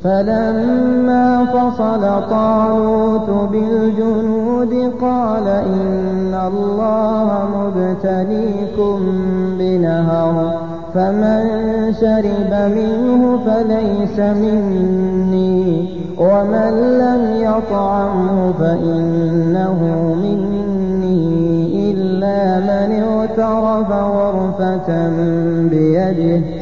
فَلَمَّا فَصَلَ طَالُوتُ بِالْجُنُودِ قَالَ إِنَّ اللَّهَ مُبْتَلِيكُم بِنَهَرٍ فَمَن شَرِبَ مِنْهُ فَلَيْسَ مِنِّي وَمَن لَّمْ يَطْعَمْهُ فَإِنَّهُ مِنِّي إِلَّا مَنِ اغْتَرَفَ غُرْفَةً بِيَدِهِ.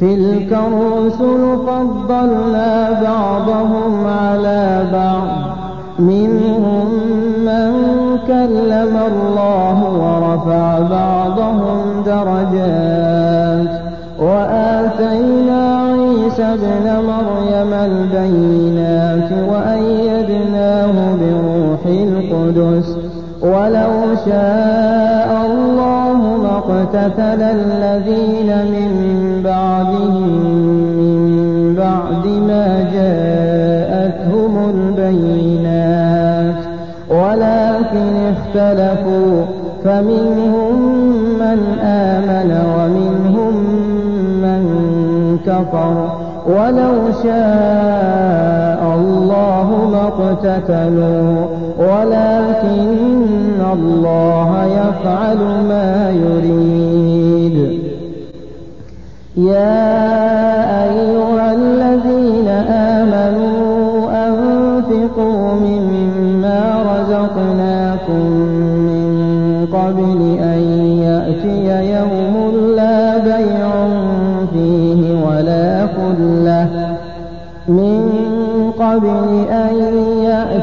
تِلْكَ الرُّسُلُ فَضَّلْنَا بَعْضَهُمْ عَلَىٰ بَعْضٍ ۖ. مِّنْهُم مَّن كَلَّمَ اللَّهُ وَرَفَعَ بَعْضَهُمْ دَرَجَاتٍ ۚ. وَآتَيْنَا عِيسَى ابْنَ مَرْيَمَ الْبَيِّنَاتِ وَأَيَّدْنَاهُ بِرُوحِ الْقُدُسِ ۗ. وَلَوْ شَاءَ مَا اقْتَتَلَ الَّذِينَ مِن بَعْدِهِم مِّن بَعْدِ مَا جَاءَتْهُمُ الْبَيِّنَاتُ وَلَٰكِنِ اخْتَلَفُوا فَمِنْهُم مَّنْ آمَنَ وَمِنْهُم مَّن كَفَرَ ۚ وَلَوْ شَاءَ اقْتَتَلُوا وَلَٰكِنَّ اللَّهَ يَفْعَلُ مَا يُرِيدُ. يَا أَيُّهَا الَّذِينَ آمَنُوا أَنفِقُوا مِمَّا رَزَقْنَاكُم مِّن قَبْلِ أَن يَأْتِيَ يَوْمٌ لَّا بَيْعٌ فِيهِ وَلَا خُلَّةٌ. مِّن قَبْلِ أَن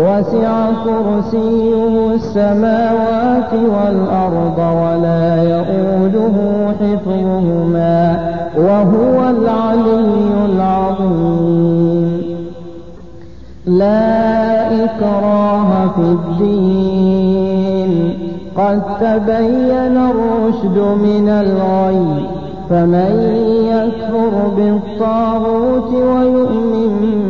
وَسِعَ كُرْسِيُّهُ السَّمَاوَاتِ وَالْأَرْضَ وَلَا يَئُودُهُ حِفْظُهُمَا ۚ وَهُوَ الْعَلِيُّ الْعَظِيمُ. لَا إِكْرَاهَ فِي الدِّينِ ۖ. قَد تَّبَيَّنَ الرُّشْدُ مِنَ الْغَيِّ ۚ. فَمَن يكفر بالطاغوت ويؤمن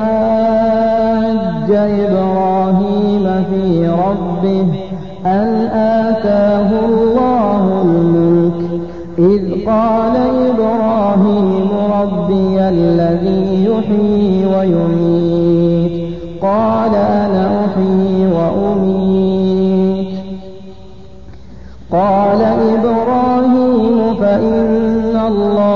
حاج إبراهيم في ربه أن آتاه الله الملك إذ قال إبراهيم ربي الذي يحيي ويميت قال أنا أحيي وأميت. قال إبراهيم فإن الله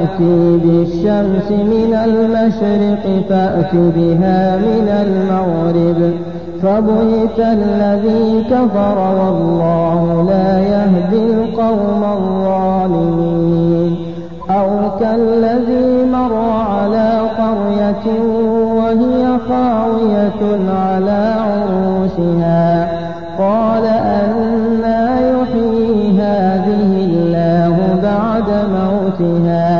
يأتي بالشمس من المشرق فأت بها من المغرب. فبهت الذي كفر والله لا يهدي القوم الظالمين. أو كالذي مر على قرية وهي خاوية على عروشها قال أنا يحيي هذه الله بعد موتها.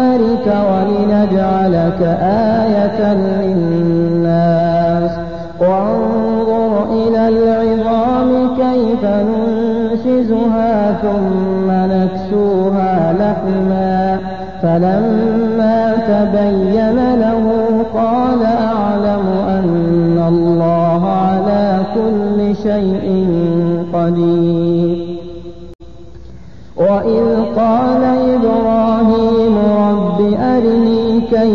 ولنجعلك آية للناس. وانظر إلى العظام كيف ننشزها ثم نكسوها لحما. فلما تبين له قال أعلم أن الله على كل شيء قدير. وإذ قال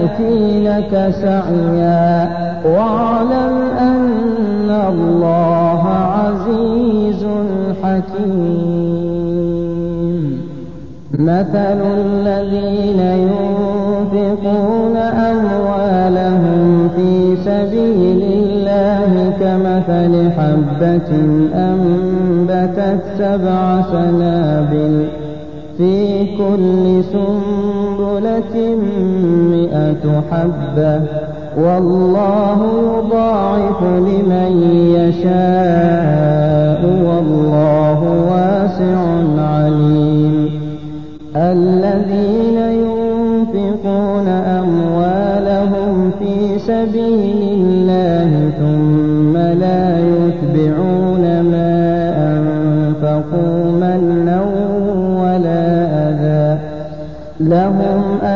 يأتينك سعيا. واعلم أن الله عزيز حكيم. مثل الذين ينفقون أموالهم في سبيل الله كمثل حبة أنبتت سبع سنابل في كل سنبلة مئة حبة والله يضاعف لمن يشاء والله واسع عليم. الذين ينفقون أموالهم في سبيل الله ثم لا يتبعون ما أنفقوا منا ولا أذى. لهم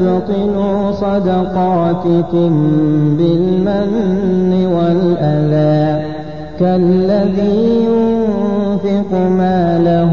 تبطلوا صدقاتكم بالمن والأذى كالذي ينفق ماله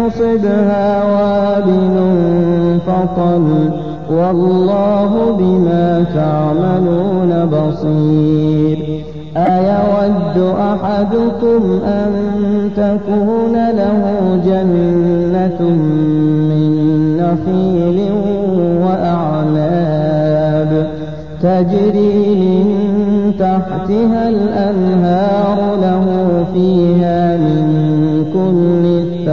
يصبها وابل فطل والله بما تعملون بصير. أيود أحدكم أن تكون له جنة من نخيل وأعناب تجري من تحتها الأنهار له فيها من كل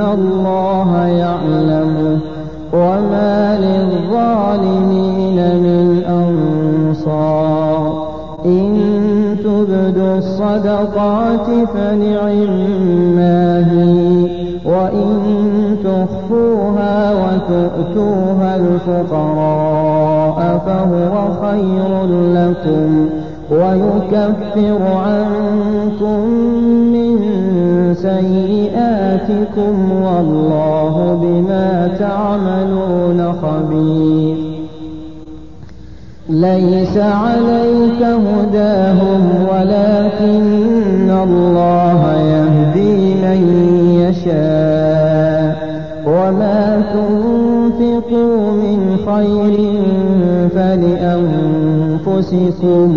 الله يعلمه وما للظالمين من أنصار. إن تبدوا الصدقات فنعما هي وإن تخفوها وتؤتوها الفقراء فهو خير لكم ويكفر عنكم من سيئاتكم والله بما تعملون خبير. ليس عليك هداهم ولكن الله يهدي من يشاء. وما تنفقوا من خير فلأنفسكم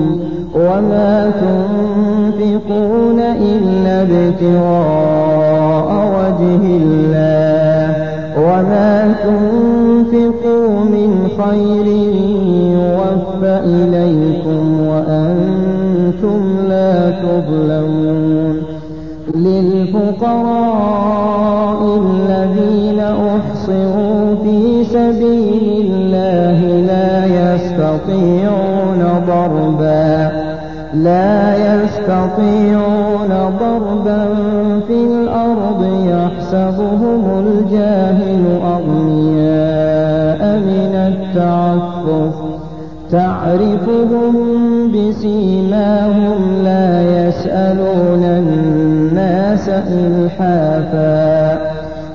وما تنفقون إلا ابتغاء وجه الله. وما تنفقوا من خير يوفى إليكم وأنتم لا تظلمون. للفقراء الذين أحصروا في سبيل الله لا يستطيعون ضربا لا يستطيعون ضربا في الأرض يحسبهم الجاهل أغنياء من التعفف. تعرفهم بسيماهم لا يسألون الناس إلحافا.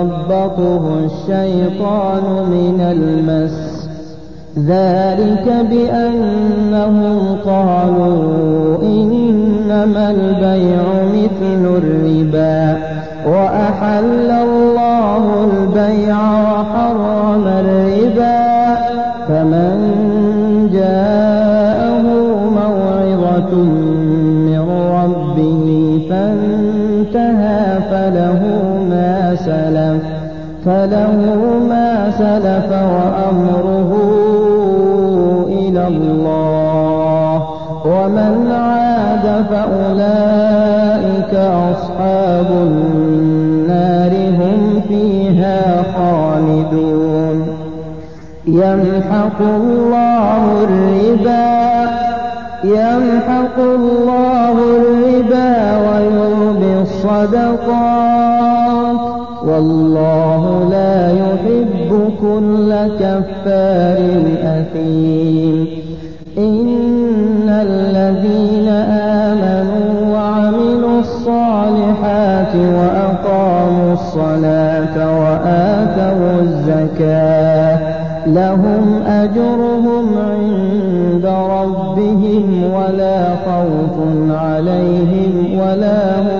يتخبطه الشيطان من المس ذلك بأنهم قالوا إنما البيع مثل الربا وأحل الله البيع وحرم الربا فمن فله ما سلف وأمره إلى الله. ومن عاد فأولئك أصحاب النار هم فيها خالدون. يمحق الله الربا يمحق الله الربا ويربي الصدقات. والله لا يحب كل كفار أثيم. إن الذين آمنوا وعملوا الصالحات وأقاموا الصلاة وآتوا الزكاة لهم أجرهم عند ربهم ولا خوف عليهم ولا هم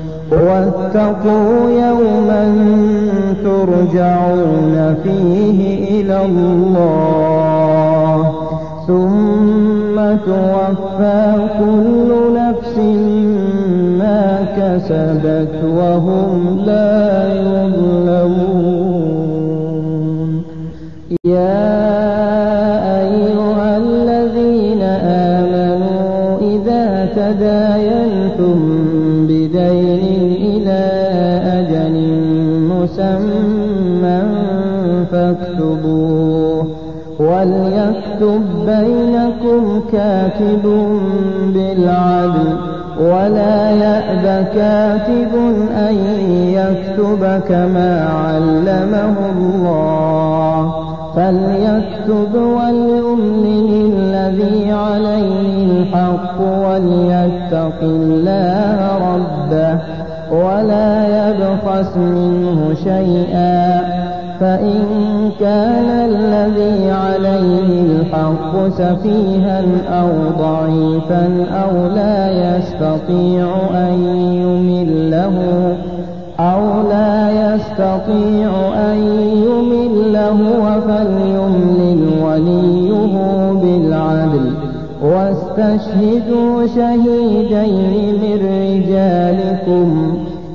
واتقوا يوما ترجعون فيه إلى الله ثم توفى كل نفس ما كسبت وهم لا يظلمون. يا أيها الذين آمنوا إذا تداينتم وليكتب بينكم كاتب بالعدل ولا يأب كاتب أن يكتب كما علمه الله فليكتب وليملل الذي عليه الحق وليتق الله ربه ولا يبخس منه شيئا فإن كان الذي عليه الحق سفيها أو ضعيفا أو لا يستطيع أن يمله أو لا يستطيع أن يمله فليملل وليه بالعدل واستشهدوا شهيدين من رجالكم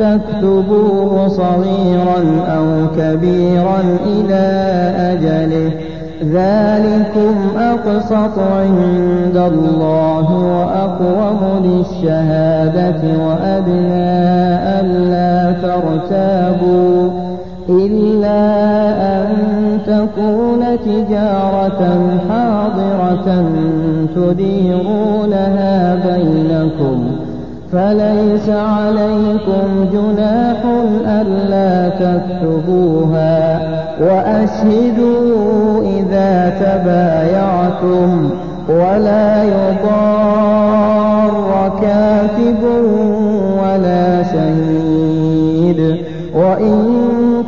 تكتبوه صغيرا أو كبيرا إلى أجله. ذلكم أقسط عند الله وأقوم للشهادة وأدنى ألا ترتابوا إلا أن تكون تجارة حاضرة تديرونها بينكم. فليس عليكم جناح ألا تكتبوها وأشهدوا إذا تبايعتم ولا يضار كاتب ولا شهيد وإن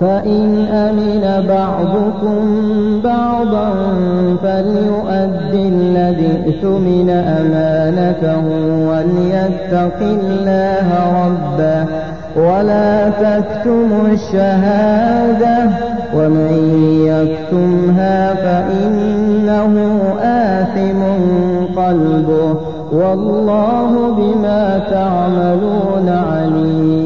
فإن أمن بعضكم بعضا فليؤد الذي ائتمن أمانته وليتق الله ربه ولا تكتموا الشهادة ومن يكتمها فإنه آثم قلبه والله بما تعملون عليم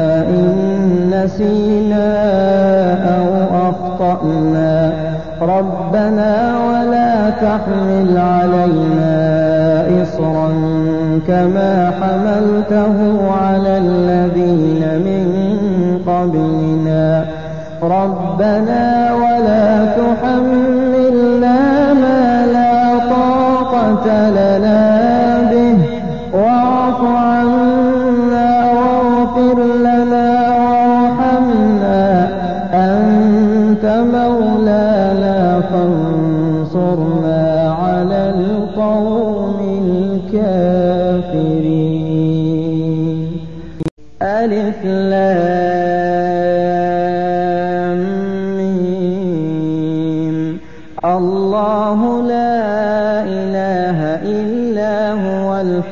نسينا أو أخطأنا. ربنا ولا تحمل علينا إصرا كما حملته على الذين من قبلنا. ربنا ولا تحملنا ما لا طاقة لنا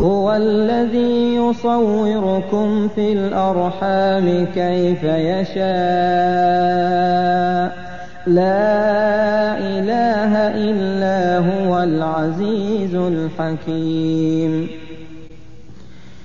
هو الذي يصوركم في الأرحام كيف يشاء. لا إله إلا هو العزيز الحكيم.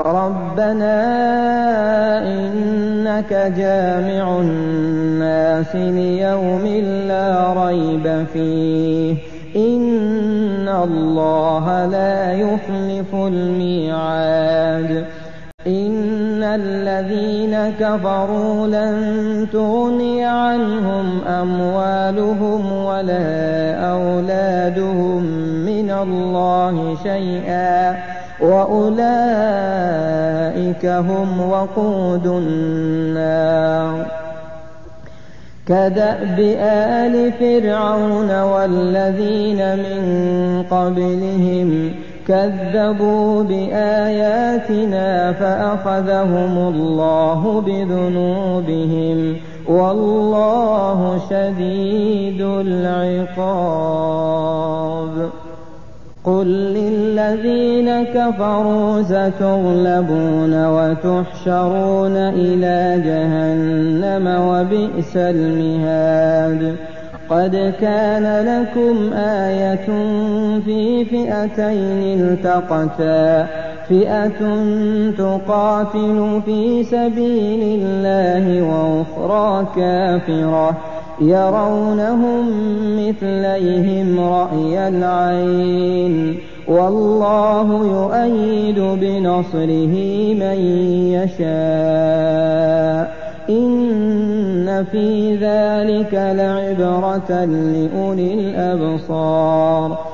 ربنا إنك جامع الناس ليوم لا ريب فيه إن الله لا يخلف الميعاد إن الذين كفروا لن تغني عنهم أموالهم ولا أولادهم من الله شيئا وأولئك هم وقود النار. كدأب آل فرعون والذين من قبلهم كذبوا بآياتنا فأخذهم الله بذنوبهم والله شديد العقاب. قل للذين كفروا ستغلبون وتحشرون إلى جهنم وبئس المهاد قد كان لكم آية في فئتين التقتا فئة تقاتل في سبيل الله وأخرى كافرة يرونهم مثليهم رأي العين. والله يؤيد بنصره من يشاء. إن في ذلك لعبرة لأولي الأبصار.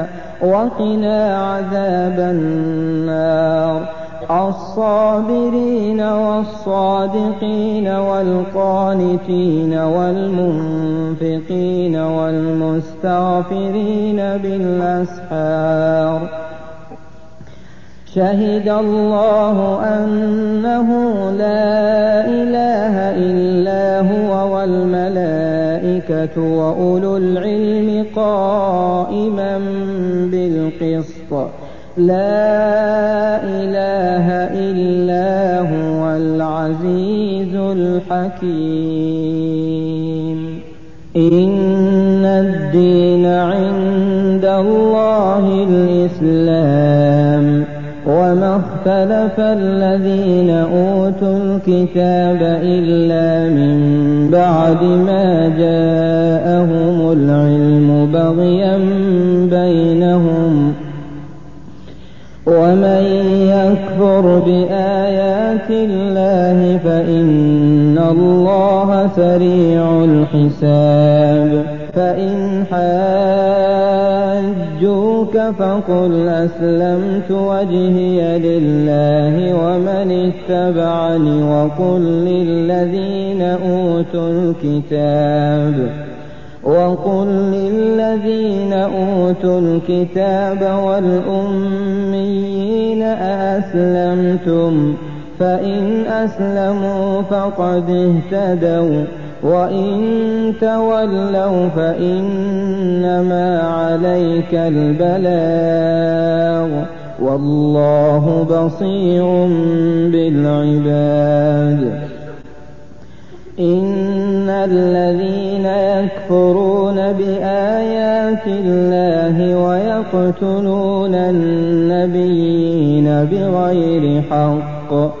وقنا عذاب النار. الصابرين والصادقين والقانتين والمنفقين والمستغفرين بالأسحار. شهد الله أنه لا إله إلا هو والملائكة وأولو العلم قائما بالقسط. لا إله إلا هو العزيز الحكيم. إن الدين عند وما اختلف الذين أوتوا الكتاب إلا من بعد ما جاءهم العلم بغيا بينهم. ومن يكفر بآيات الله فإن الله سريع الحساب. فإن حاجوك فقل أسلمت وجهي لله ومن اتبعني وقل للذين أوتوا الكتاب وقل للذين أوتوا الكتاب والأميين أأسلمتم فإن أسلموا فقد اهتدوا وإن تولوا فإنما عليك البلاغ والله بصير بالعباد إن الذين يكفرون بآيات الله ويقتلون النبيين بغير حق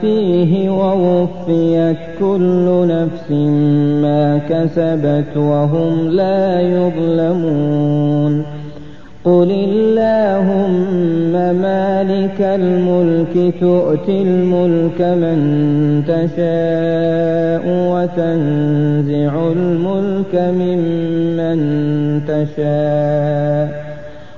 فيه ووفيت كل نفس ما كسبت وهم لا يظلمون. قل اللهم مالك الملك تؤتي الملك من تشاء وتنزع الملك ممن تشاء.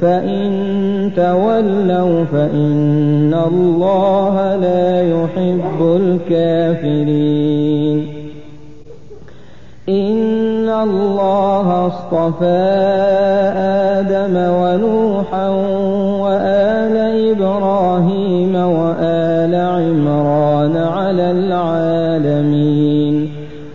فإن تولوا فإن الله لا يحب الكافرين. إن الله اصطفى آدم ونوحا وآل إبراهيم وآل عمران على العالمين.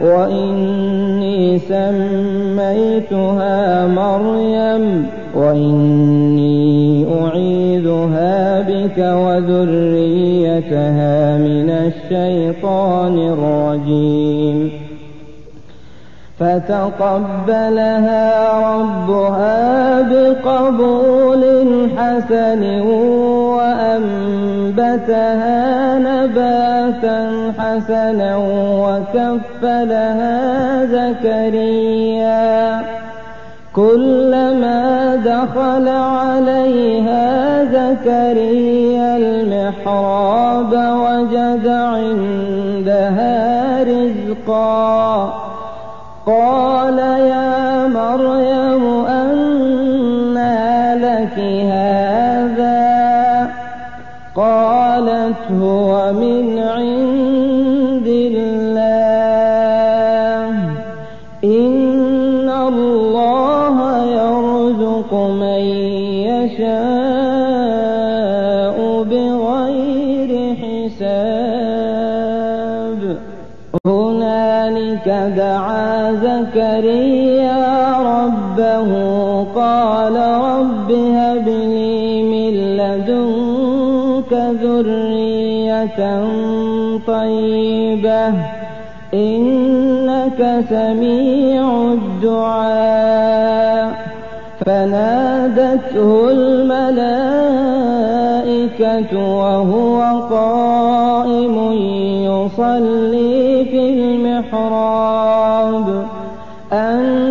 وإني سميتها مريم وإني أعيذها بك وذريتها من الشيطان الرجيم فتقبلها ربها بقبول حسن وأنبتها نباتا حسنا وكفلها زكريا. كلما دخل عليها زكريا المحراب وجد عندها رزقا. قال يا مريم هو من عند الله. إن الله يرزق من يشاء بغير حساب. هنالك دعا زكريا ربه قال رب هب لي من لدنك ذرية طيبة. إنك سميع الدعاء. فنادته الملائكة وهو قائم يصلي في المحراب. أن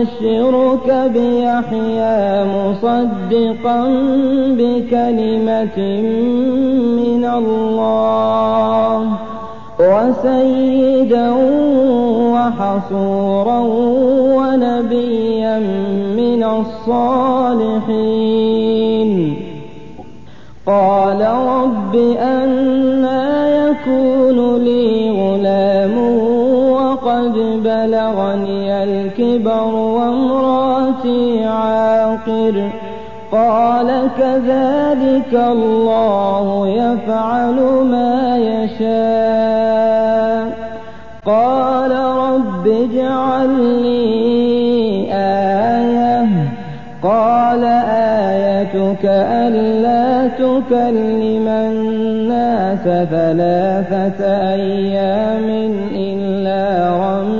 يبشرك بيحيى مصدقا بكلمة من الله وسيدا وحصورا ونبيا من الصالحين. قال رب أنا يكون لي بلغني الكبر عاقر. قال كذلك الله يفعل ما يشاء. قال رب اجعل لي آية. قال آيتك ألا تكلم الناس ثلاثة أيام إلا رمزا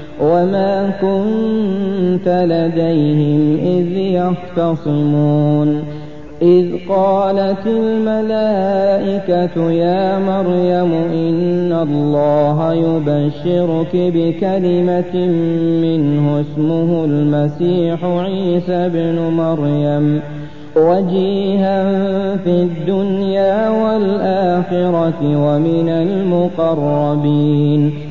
وما كنت لديهم إذ يختصمون إذ قالت الملائكة يا مريم إن الله يبشرك بكلمة منه اسمه المسيح عيسى بن مريم وجيها في الدنيا والآخرة ومن المقربين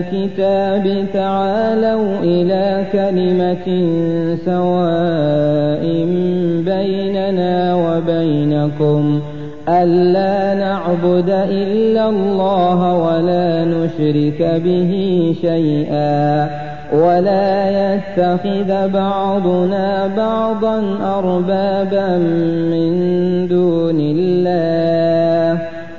الكتاب تعالوا إلى كلمة سواء بيننا بينكم ألا نعبد إلا الله ولا نشرك به شيئا ولا يتخذ بعضنا بعضا أربابا من دون الله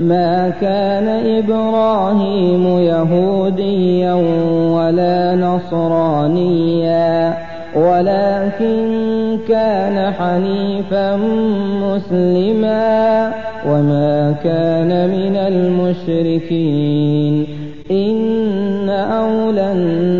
ما كان إبراهيم يهوديا ولا نصرانيا ولكن كان حنيفا مسلما وما كان من المشركين. إن أولى الناس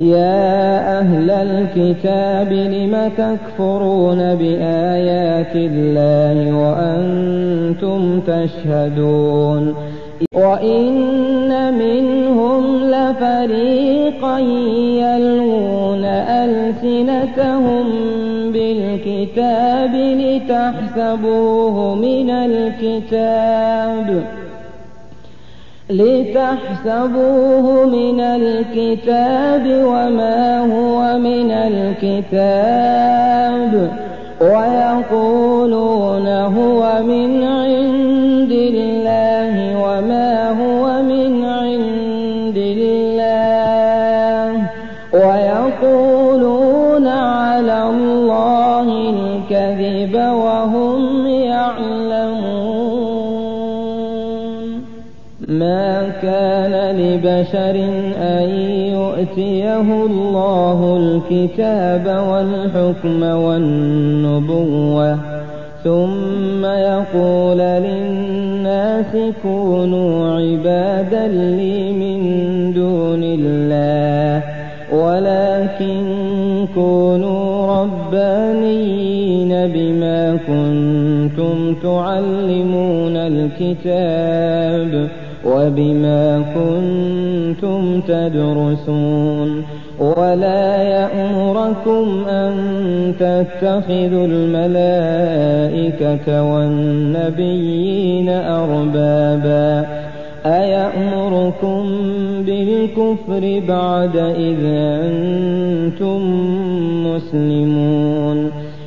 يا أهل الكتاب لم تكفرون بآيات الله وأنتم تشهدون وإن منهم لفريقا يلوون ألسنتهم بالكتاب لتحسبوه من الكتاب لتحسبوه من الكتاب وما هو من الكتاب ويقولون هو من عند الله. لبشر أن يؤتيه الله الكتاب والحكم والنبوة ثم يقول للناس كونوا عبادا لي من دون الله ولكن كونوا ربانيين بما كنتم تعلمون الكتاب وبما كنتم تدرسون ولا يأمركم أن تتخذوا الملائكة والنبيين أربابا أيأمركم بالكفر بعد إذ أنتم مسلمون